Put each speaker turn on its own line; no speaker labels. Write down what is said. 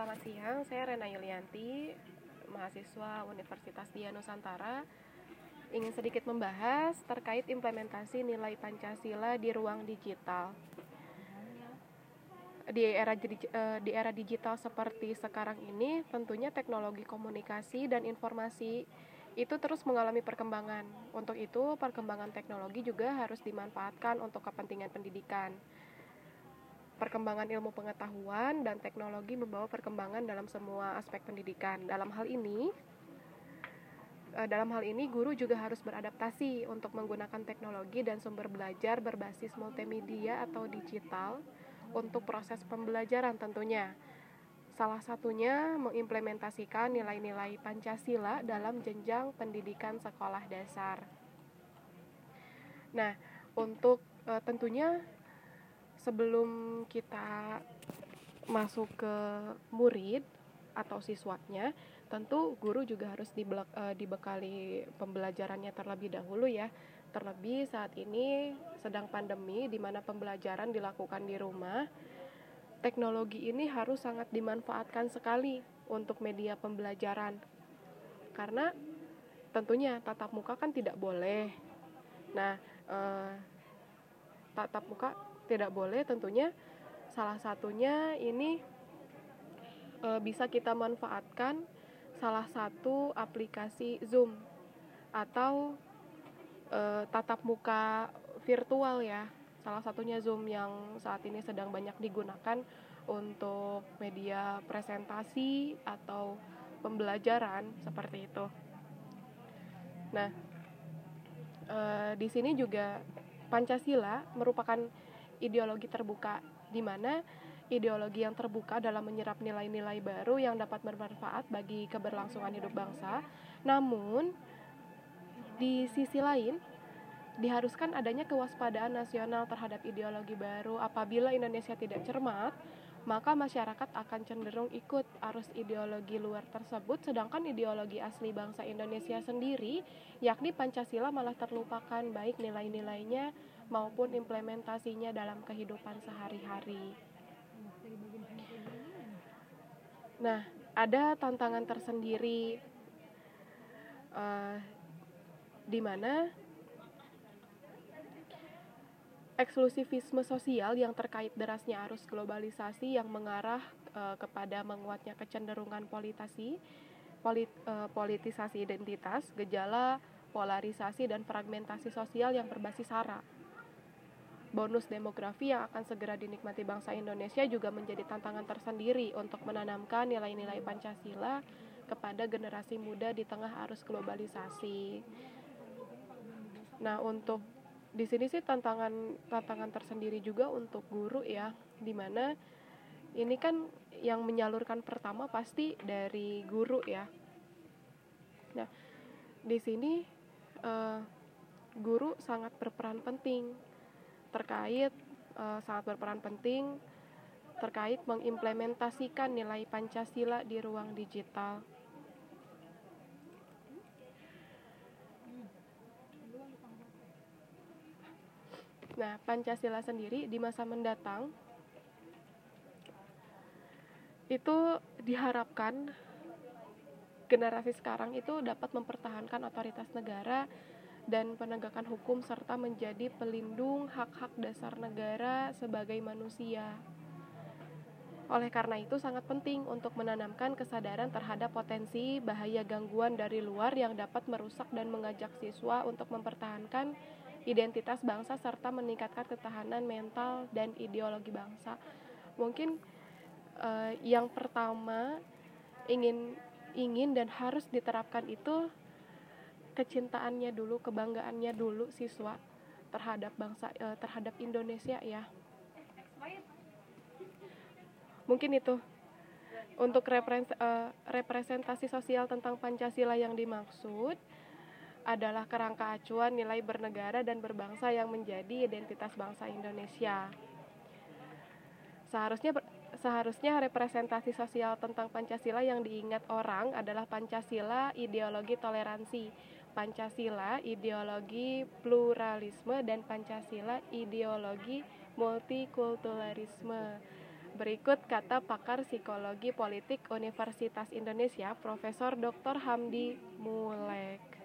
selamat siang. Saya Rena Yulianti, mahasiswa Universitas Dia Nusantara. Ingin sedikit membahas terkait implementasi nilai Pancasila di ruang digital. Di era eh, di era digital seperti sekarang ini, tentunya teknologi komunikasi dan informasi itu terus mengalami perkembangan. Untuk itu, perkembangan teknologi juga harus dimanfaatkan untuk kepentingan pendidikan perkembangan ilmu pengetahuan dan teknologi membawa perkembangan dalam semua aspek pendidikan. Dalam hal ini, eh, dalam hal ini guru juga harus beradaptasi untuk menggunakan teknologi dan sumber belajar berbasis multimedia atau digital untuk proses pembelajaran tentunya. Salah satunya mengimplementasikan nilai-nilai Pancasila dalam jenjang pendidikan sekolah dasar. Nah, untuk e, tentunya sebelum kita masuk ke murid atau siswanya, tentu guru juga harus eh, dibekali pembelajarannya terlebih dahulu ya. Terlebih saat ini sedang pandemi di mana pembelajaran dilakukan di rumah. Teknologi ini harus sangat dimanfaatkan sekali untuk media pembelajaran. Karena tentunya tatap muka kan tidak boleh. Nah, eh, tatap muka tidak boleh tentunya salah satunya ini e, bisa kita manfaatkan salah satu aplikasi Zoom atau e, tatap muka virtual ya salah satunya Zoom yang saat ini sedang banyak digunakan untuk media presentasi atau pembelajaran seperti itu. Nah, e, di sini juga Pancasila merupakan ideologi terbuka, di mana ideologi yang terbuka dalam menyerap nilai-nilai baru yang dapat bermanfaat bagi keberlangsungan hidup bangsa. Namun, di sisi lain, diharuskan adanya kewaspadaan nasional terhadap ideologi baru. Apabila Indonesia tidak cermat, maka masyarakat akan cenderung ikut arus ideologi luar tersebut, sedangkan ideologi asli bangsa Indonesia sendiri, yakni Pancasila, malah terlupakan, baik nilai-nilainya maupun implementasinya dalam kehidupan sehari-hari. Nah, ada tantangan tersendiri uh, di mana eksklusivisme sosial yang terkait derasnya arus globalisasi yang mengarah uh, kepada menguatnya kecenderungan politisasi, polit, uh, politisasi identitas, gejala polarisasi dan fragmentasi sosial yang berbasis sara. Bonus demografi yang akan segera dinikmati bangsa Indonesia juga menjadi tantangan tersendiri untuk menanamkan nilai-nilai Pancasila kepada generasi muda di tengah arus globalisasi. Nah, untuk di sini sih tantangan tantangan tersendiri juga untuk guru ya di mana ini kan yang menyalurkan pertama pasti dari guru ya. Nah di sini uh, guru sangat berperan penting terkait uh, sangat berperan penting terkait mengimplementasikan nilai Pancasila di ruang digital Nah, Pancasila sendiri di masa mendatang itu diharapkan generasi sekarang itu dapat mempertahankan otoritas negara dan penegakan hukum serta menjadi pelindung hak-hak dasar negara sebagai manusia. Oleh karena itu sangat penting untuk menanamkan kesadaran terhadap potensi bahaya gangguan dari luar yang dapat merusak dan mengajak siswa untuk mempertahankan identitas bangsa serta meningkatkan ketahanan mental dan ideologi bangsa. Mungkin uh, yang pertama ingin ingin dan harus diterapkan itu kecintaannya dulu, kebanggaannya dulu siswa terhadap bangsa uh, terhadap Indonesia ya. Mungkin itu untuk eh, representasi sosial tentang Pancasila yang dimaksud adalah kerangka acuan nilai bernegara dan berbangsa yang menjadi identitas bangsa Indonesia. Seharusnya seharusnya representasi sosial tentang Pancasila yang diingat orang adalah Pancasila ideologi toleransi, Pancasila ideologi pluralisme dan Pancasila ideologi multikulturalisme. Berikut kata pakar psikologi politik Universitas Indonesia, Profesor Dr. Hamdi Mulek.